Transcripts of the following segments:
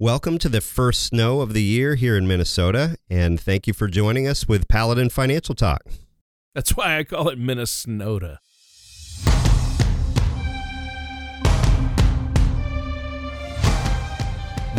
Welcome to the first snow of the year here in Minnesota, and thank you for joining us with Paladin Financial Talk. That's why I call it Minnesota.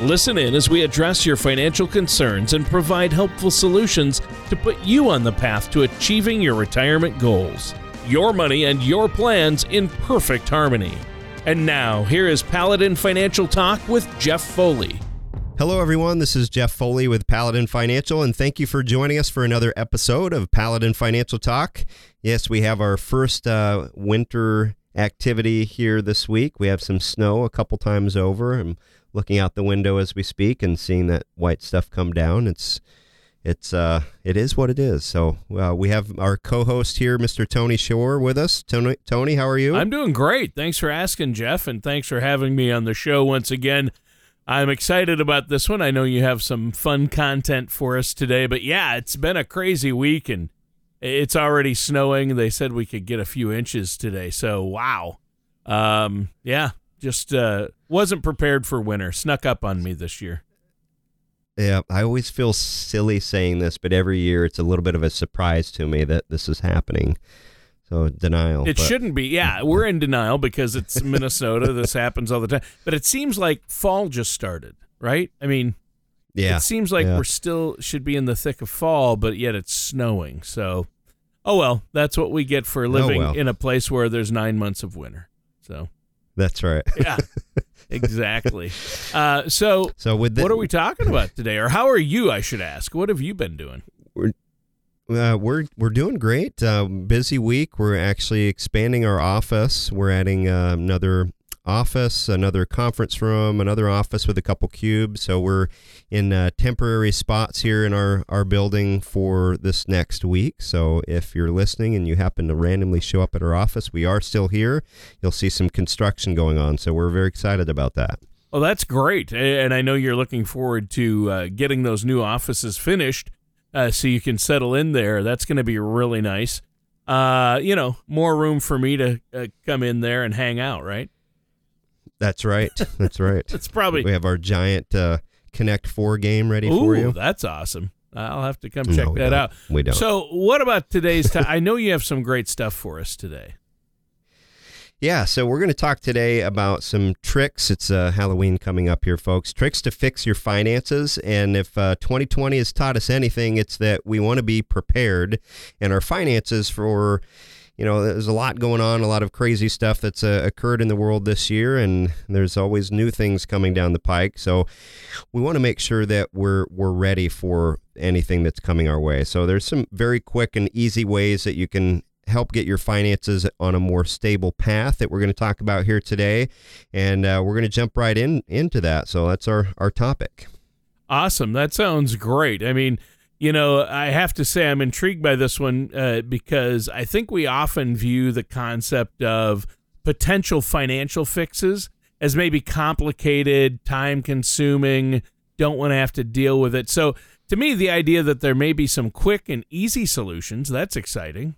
Listen in as we address your financial concerns and provide helpful solutions to put you on the path to achieving your retirement goals. Your money and your plans in perfect harmony. And now, here is Paladin Financial Talk with Jeff Foley. Hello, everyone. This is Jeff Foley with Paladin Financial, and thank you for joining us for another episode of Paladin Financial Talk. Yes, we have our first uh, winter activity here this week. We have some snow a couple times over. I'm looking out the window as we speak and seeing that white stuff come down. It's it's uh it is what it is. So uh, we have our co-host here, Mr. Tony Shore, with us. Tony, Tony, how are you? I'm doing great. Thanks for asking, Jeff, and thanks for having me on the show once again. I'm excited about this one. I know you have some fun content for us today, but yeah, it's been a crazy week and it's already snowing. They said we could get a few inches today. So, wow. Um, yeah, just uh, wasn't prepared for winter. Snuck up on me this year. Yeah, I always feel silly saying this, but every year it's a little bit of a surprise to me that this is happening. So denial. It but- shouldn't be. Yeah, we're in denial because it's Minnesota. this happens all the time. But it seems like fall just started, right? I mean, Yeah. it seems like yeah. we're still should be in the thick of fall, but yet it's snowing. So, oh well, that's what we get for living well. in a place where there's nine months of winter. So, That's right. yeah, exactly. Uh, so, So with the, what are we talking about today, or how are you? I should ask. What have you been doing? We're Uh, we're we're doing great. Uh, busy week. We're actually expanding our office. We're adding uh, another office, another conference room, another office with a couple cubes. So we're in uh, temporary spots here in our our building for this next week. So if you're listening and you happen to randomly show up at our office, we are still here. You'll see some construction going on. So we're very excited about that. Well, that's great, and I know you're looking forward to uh, getting those new offices finished, uh, so you can settle in there. That's going to be really nice. Uh, you know, more room for me to uh, come in there and hang out. Right? That's right. That's right. That's probably. we have our giant uh, Connect Four game ready Ooh, for you. that's awesome. I'll have to come check we that don't. out. We don't. So, what about today's time? I know you have some great stuff for us today. Yeah, so we're going to talk today about some tricks. It's uh, Halloween coming up here, folks. Tricks to fix your finances. And if uh, 2020 has taught us anything, it's that we want to be prepared and our finances for. You know, there's a lot going on, a lot of crazy stuff that's uh, occurred in the world this year, and there's always new things coming down the pike. So, we want to make sure that we're we're ready for anything that's coming our way. So, there's some very quick and easy ways that you can help get your finances on a more stable path that we're going to talk about here today, and uh, we're going to jump right in into that. So that's our our topic. Awesome. That sounds great. I mean, you know, I have to say I'm intrigued by this one uh, because I think we often view the concept of potential financial fixes as maybe complicated, time consuming, don't want to have to deal with it. So, to me, the idea that there may be some quick and easy solutions, that's exciting.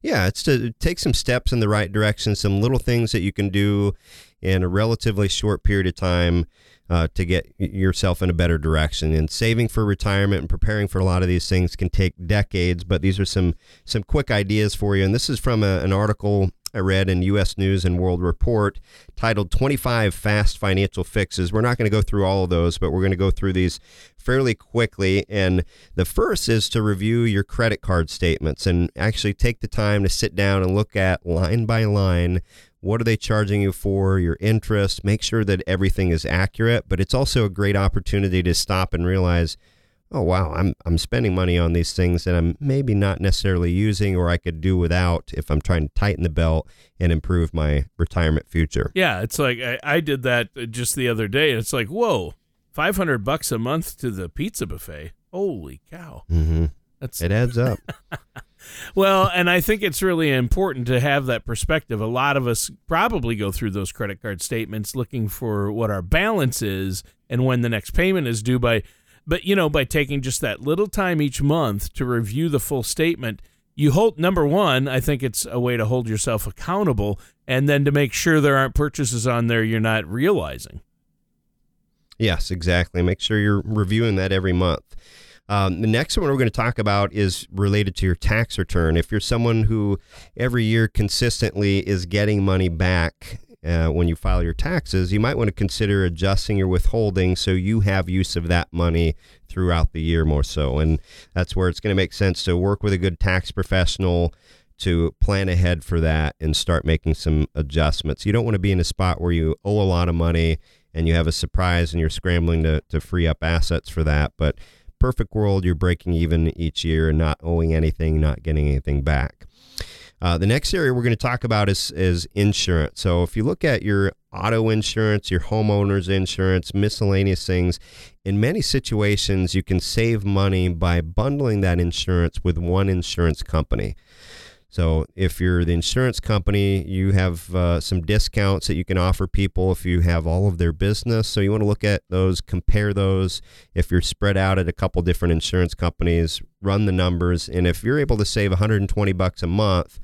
Yeah, it's to take some steps in the right direction, some little things that you can do in a relatively short period of time uh, to get yourself in a better direction. And saving for retirement and preparing for a lot of these things can take decades, but these are some some quick ideas for you. And this is from a, an article I read in U.S. News and World Report titled 25 Fast Financial Fixes. We're not going to go through all of those, but we're going to go through these fairly quickly. And the first is to review your credit card statements and actually take the time to sit down and look at line by line what are they charging you for your interest make sure that everything is accurate but it's also a great opportunity to stop and realize oh wow i'm i'm spending money on these things that i'm maybe not necessarily using or i could do without if i'm trying to tighten the belt and improve my retirement future Yeah, it's like I, I did that just the other day. It's like, whoa, 500 bucks a month to the pizza buffet. Holy cow. mm-hmm. That's it adds up well, and I think it's really important to have that perspective. A lot of us probably go through those credit card statements looking for what our balance is and when the next payment is due by but you know by taking just that little time each month to review the full statement you hold number one i think it's a way to hold yourself accountable and then to make sure there aren't purchases on there you're not realizing. Yes exactly. Make sure you're reviewing that every month um, the next one we're going to talk about is related to your tax return. If you're someone who every year consistently is getting money back uh, when you file your taxes, you might want to consider adjusting your withholding so you have use of that money throughout the year more so. And that's where it's going to make sense to work with a good tax professional to plan ahead for that and start making some adjustments. You don't want to be in a spot where you owe a lot of money and you have a surprise and you're scrambling to, to free up assets for that. But perfect world, you're breaking even each year and not owing anything, not getting anything back. Uh, the next area we're going to talk about is, is insurance. So if you look at your auto insurance, your homeowner's insurance, miscellaneous things, in many situations you can save money by bundling that insurance with one insurance company. So if you're the insurance company, you have uh, some discounts that you can offer people if you have all of their business. So you want to look at those, compare those. If you're spread out at a couple different insurance companies, run the numbers, and if you're able to save 120 bucks a month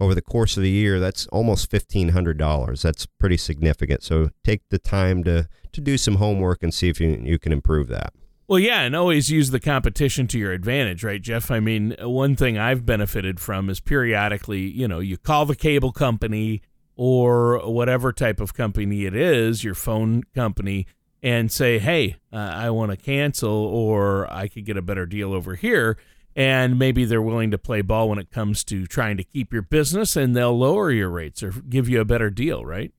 over the course of the year, that's almost $1,500. That's pretty significant. So take the time to to do some homework and see if you you can improve that. Well, yeah, and always use the competition to your advantage, right, Jeff? I mean, one thing I've benefited from is periodically, you know, you call the cable company or whatever type of company it is, your phone company, and say, hey, uh, I want to cancel or I could get a better deal over here. And maybe they're willing to play ball when it comes to trying to keep your business and they'll lower your rates or give you a better deal, right?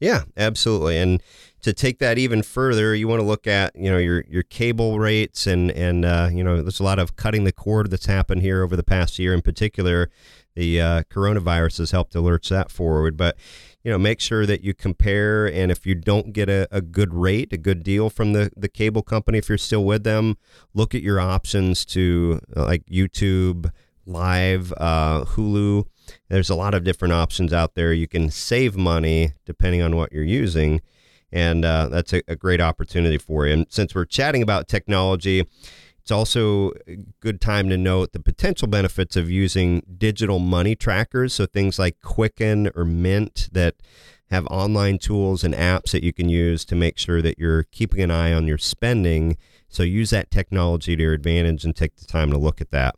Yeah, absolutely. And to take that even further, you want to look at you know your your cable rates and and uh, you know there's a lot of cutting the cord that's happened here over the past year. In particular, the uh, coronavirus has helped alert that forward, but you know make sure that you compare and if you don't get a, a good rate a good deal from the, the cable company if you're still with them look at your options to uh, like youtube live uh, hulu. There's a lot of different options out there. You can save money depending on what you're using and uh, that's a, a, great opportunity for you. And since we're chatting about technology, it's also a good time to note the potential benefits of using digital money trackers. So things like Quicken or Mint that have online tools and apps that you can use to make sure that you're keeping an eye on your spending. So use that technology to your advantage and take the time to look at that.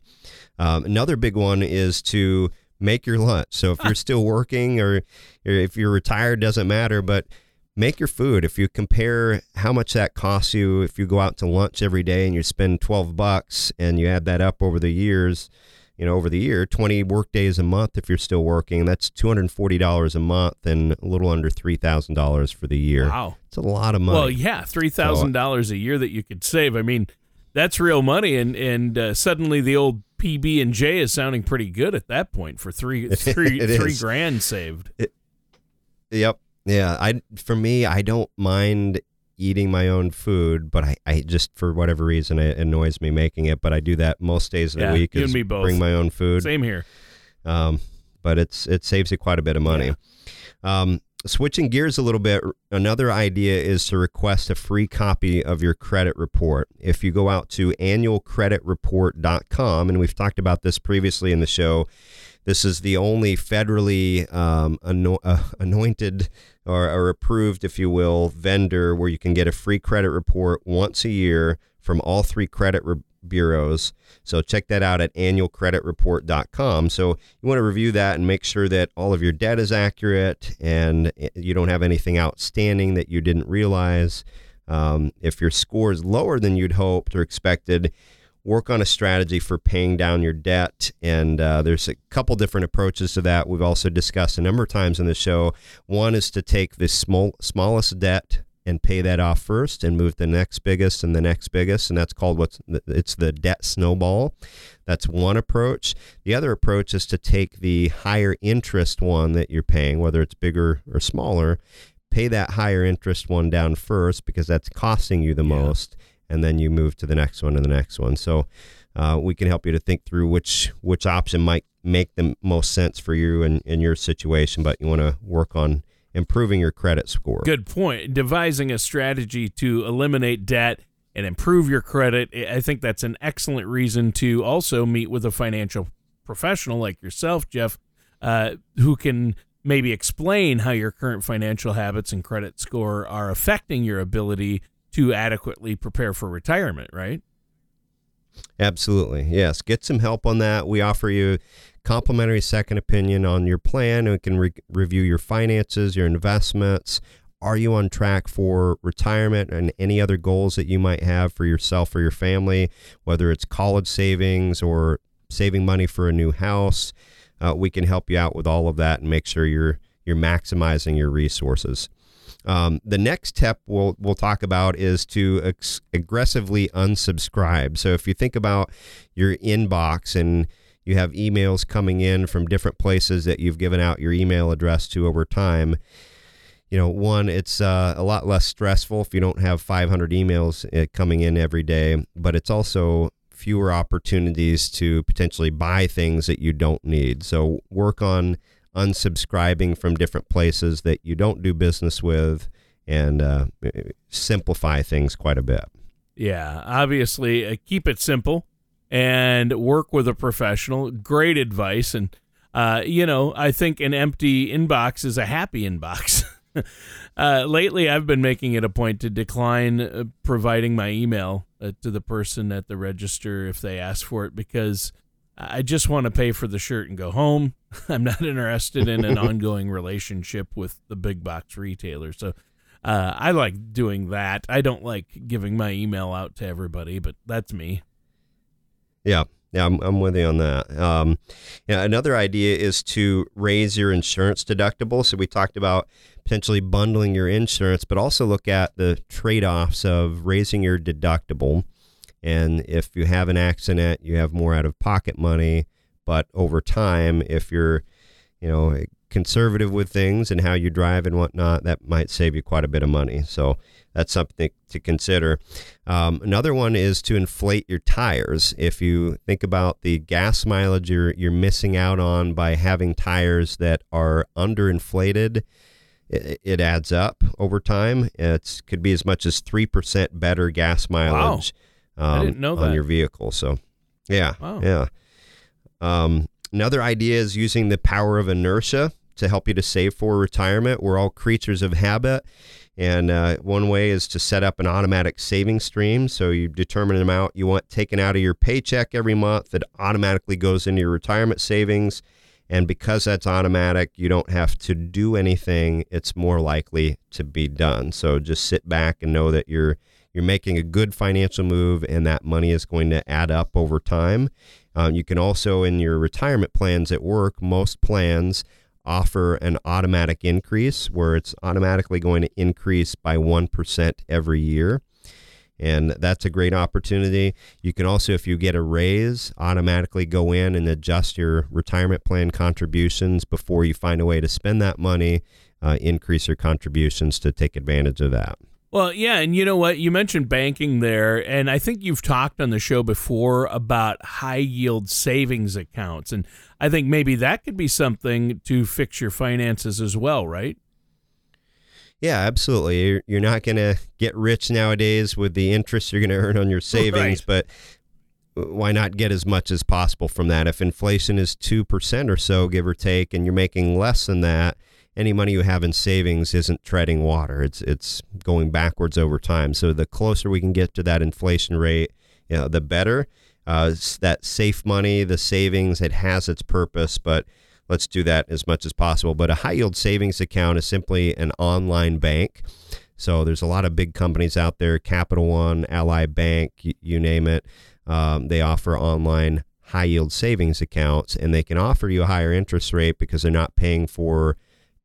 Um, another big one is to make your lunch. So if you're still working or if you're retired, doesn't matter, but make your food. If you compare how much that costs you, if you go out to lunch every day and you spend 12 bucks and you add that up over the years, you know, over the year, 20 work days a month if you're still working, that's $240 a month and a little under $3,000 for the year. Wow. It's a lot of money. Well, yeah, $3,000 a year that you could save. I mean, that's real money and and uh, suddenly the old PB and J is sounding pretty good at that point for three three three grand saved. It, yep. Yeah, I for me, I don't mind eating my own food, but I, I just for whatever reason it annoys me making it. But I do that most days of yeah, the week. You is and me both. Bring my own food. Same here. Um, but it's it saves you quite a bit of money. Yeah. Um, switching gears a little bit, another idea is to request a free copy of your credit report. If you go out to annualcreditreport.com, and we've talked about this previously in the show, this is the only federally um, uh, anointed or, or, approved, if you will, vendor where you can get a free credit report once a year from all three credit re- bureaus. So check that out at annualcreditreport.com. So you want to review that and make sure that all of your debt is accurate and eh, you don't have anything outstanding that you didn't realize. Um, if your score is lower than you'd hoped or expected, work on a strategy for paying down your debt. And uh, there's a couple different approaches to that. We've also discussed a number of times in the show. One is to take the small, smallest debt and pay that off first and move the next biggest and the next biggest and that's called what's it's the debt snowball that's one approach the other approach is to take the higher interest one that you're paying whether it's bigger or smaller pay that higher interest one down first because that's costing you the yeah. most and then you move to the next one and the next one. So uh, we can help you to think through which which option might make the most sense for you and in your situation. But you want to work on improving your credit score. Good point. Devising a strategy to eliminate debt and improve your credit. I think that's an excellent reason to also meet with a financial professional like yourself, Jeff, uh, who can maybe explain how your current financial habits and credit score are affecting your ability to adequately prepare for retirement, right? Absolutely. Yes. Get some help on that. We offer you complimentary second opinion on your plan. We can re- review your finances, your investments. Are you on track for retirement and any other goals that you might have for yourself or your family, whether it's college savings or saving money for a new house? Uh, we can help you out with all of that and make sure you're you're maximizing your resources. Um, the next step we'll we'll talk about is to ex- aggressively unsubscribe. So if you think about your inbox and you have emails coming in from different places that you've given out your email address to over time, you know, one, it's uh, a lot less stressful if you don't have 500 emails uh, coming in every day, but it's also fewer opportunities to potentially buy things that you don't need. So work on unsubscribing from different places that you don't do business with and uh, simplify things quite a bit. Yeah, obviously, uh, keep it simple and work with a professional. Great advice. And, uh, you know, I think an empty inbox is a happy inbox. uh, lately, I've been making it a point to decline uh, providing my email uh, to the person at the register if they ask for it because I just want to pay for the shirt and go home. I'm not interested in an ongoing relationship with the big box retailer. So uh, I like doing that. I don't like giving my email out to everybody, but that's me. Yeah. Yeah, I'm, I'm with you on that. Um, yeah, another idea is to raise your insurance deductible. So we talked about potentially bundling your insurance, but also look at the trade offs of raising your deductible. And if you have an accident, you have more out of pocket money. But over time, if you're, you know, conservative with things and how you drive and whatnot, that might save you quite a bit of money. So that's something to consider. Um, another one is to inflate your tires. If you think about the gas mileage you're you're missing out on by having tires that are underinflated, it, it adds up over time. It could be as much as three percent better gas mileage. Wow um, I didn't know on your vehicle. So, yeah, wow. yeah. Um, another idea is using the power of inertia to help you to save for retirement. We're all creatures of habit. And uh, one way is to set up an automatic saving stream. So you determine an amount you want taken out of your paycheck every month that automatically goes into your retirement savings. And because that's automatic, you don't have to do anything. It's more likely to be done. So just sit back and know that you're you're making a good financial move, and that money is going to add up over time. Um, you can also, in your retirement plans at work, most plans offer an automatic increase where it's automatically going to increase by 1% every year. And that's a great opportunity. You can also, if you get a raise, automatically go in and adjust your retirement plan contributions before you find a way to spend that money, uh, increase your contributions to take advantage of that. Well, yeah, and you know what? You mentioned banking there, and I think you've talked on the show before about high yield savings accounts, and I think maybe that could be something to fix your finances as well, right? Yeah, absolutely. You're, not going to get rich nowadays with the interest you're going to earn on your savings, right. but why not get as much as possible from that? If inflation is 2% or so, give or take, and you're making less than that, any money you have in savings isn't treading water. It's it's going backwards over time. So the closer we can get to that inflation rate, you know, the better. Uh, that safe money, the savings, it has its purpose, but let's do that as much as possible. But a high yield savings account is simply an online bank. So there's a lot of big companies out there, Capital One, Ally Bank, you, you name it. Um, they offer online high yield savings accounts, and they can offer you a higher interest rate because they're not paying for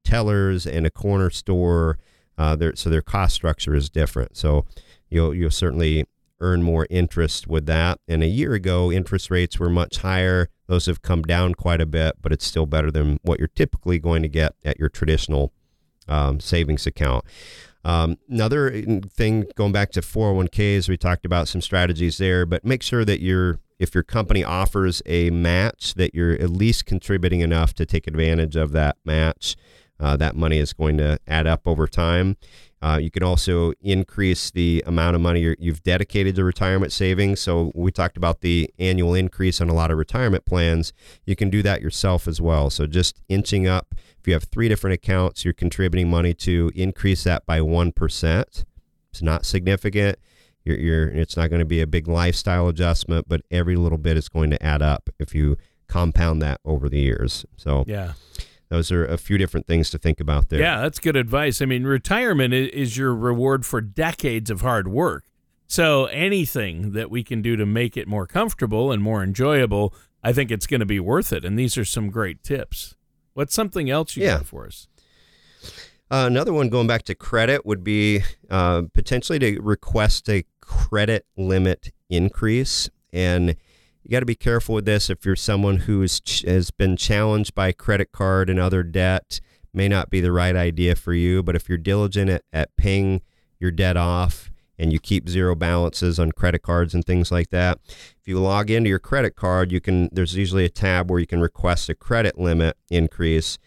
tellers and a corner store. Uh, so their cost structure is different. So you'll you'll certainly earn more interest with that. And a year ago, interest rates were much higher. Those have come down quite a bit, but it's still better than what you're typically going to get at your traditional um, savings account. Um, another thing, going back to 401ks, we talked about some strategies there, but make sure that you're if your company offers a match that you're at least contributing enough to take advantage of that match, uh, that money is going to add up over time. Uh, you can also increase the amount of money you have dedicated to retirement savings. So we talked about the annual increase on a lot of retirement plans. You can do that yourself as well. So just inching up. If you have three different accounts, you're contributing money to increase that by one percent. It's not significant. You're, you're, it's not going to be a big lifestyle adjustment, but every little bit is going to add up if you compound that over the years. So yeah those are a few different things to think about there. Yeah, that's good advice. I mean, retirement is your reward for decades of hard work. So anything that we can do to make it more comfortable and more enjoyable, I think it's going to be worth it. And these are some great tips. What's something else you yeah. got for us? Uh, another one going back to credit would be uh, potentially to request a credit limit increase. And you got to be careful with this if you're someone who ch- has been challenged by credit card and other debt may not be the right idea for you but if you're diligent at, at paying your debt off and you keep zero balances on credit cards and things like that if you log into your credit card you can there's usually a tab where you can request a credit limit increase.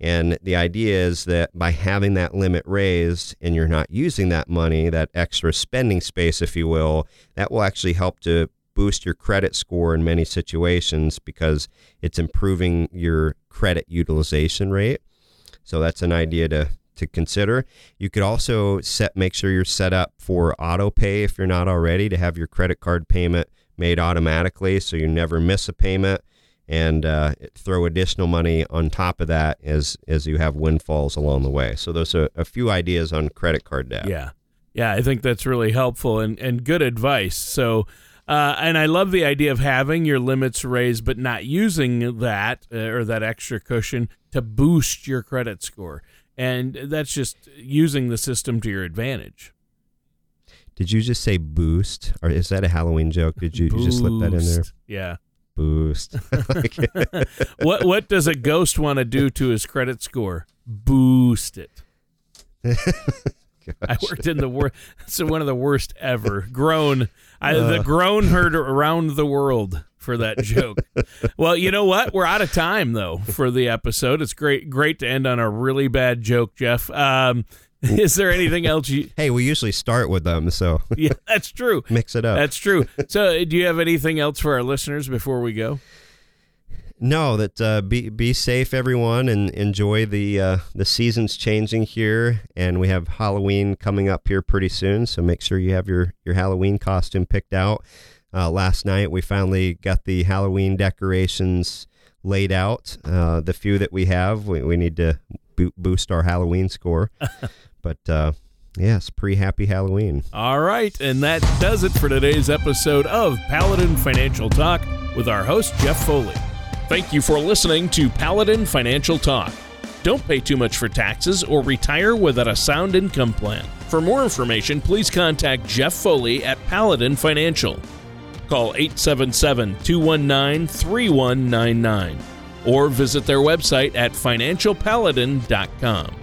And the idea is that by having that limit raised and you're not using that money, that extra spending space, if you will, that will actually help to boost your credit score in many situations because it's improving your credit utilization rate. So that's an idea to to consider. You could also set make sure you're set up for auto pay if you're not already to have your credit card payment made automatically so you never miss a payment and uh, throw additional money on top of that as as you have windfalls along the way. So those are a few ideas on credit card debt. Yeah. Yeah, I think that's really helpful and, and good advice. So uh, and I love the idea of having your limits raised, but not using that uh, or that extra cushion to boost your credit score. And that's just using the system to your advantage. Did you just say boost? Or is that a Halloween joke? Did you, you just slip that in there? Yeah. Boost. what what does a ghost want to do to his credit score? Boost it. I worked in the worst. It's one of the worst ever. Groan. I, uh. The groan heard around the world for that joke. well, you know what? We're out of time though for the episode. It's great, great to end on a really bad joke, Jeff. Um, is there anything else you? Hey, we usually start with them, so yeah, that's true. Mix it up. That's true. So, do you have anything else for our listeners before we go? No, that uh, be be safe, everyone, and enjoy the uh, the seasons changing here, and we have Halloween coming up here pretty soon. So make sure you have your your Halloween costume picked out. Uh, last night we finally got the Halloween decorations laid out. Uh, the few that we have, we, we need to bo- boost our Halloween score. but uh, Yes, pre happy Halloween. All right, and that does it for today's episode of Paladin Financial Talk with our host, Jeff Foley. Thank you for listening to Paladin Financial Talk. Don't pay too much for taxes or retire without a sound income plan. For more information, please contact Jeff Foley at Paladin Financial. Call 877 219 3199 or visit their website at financialpaladin.com.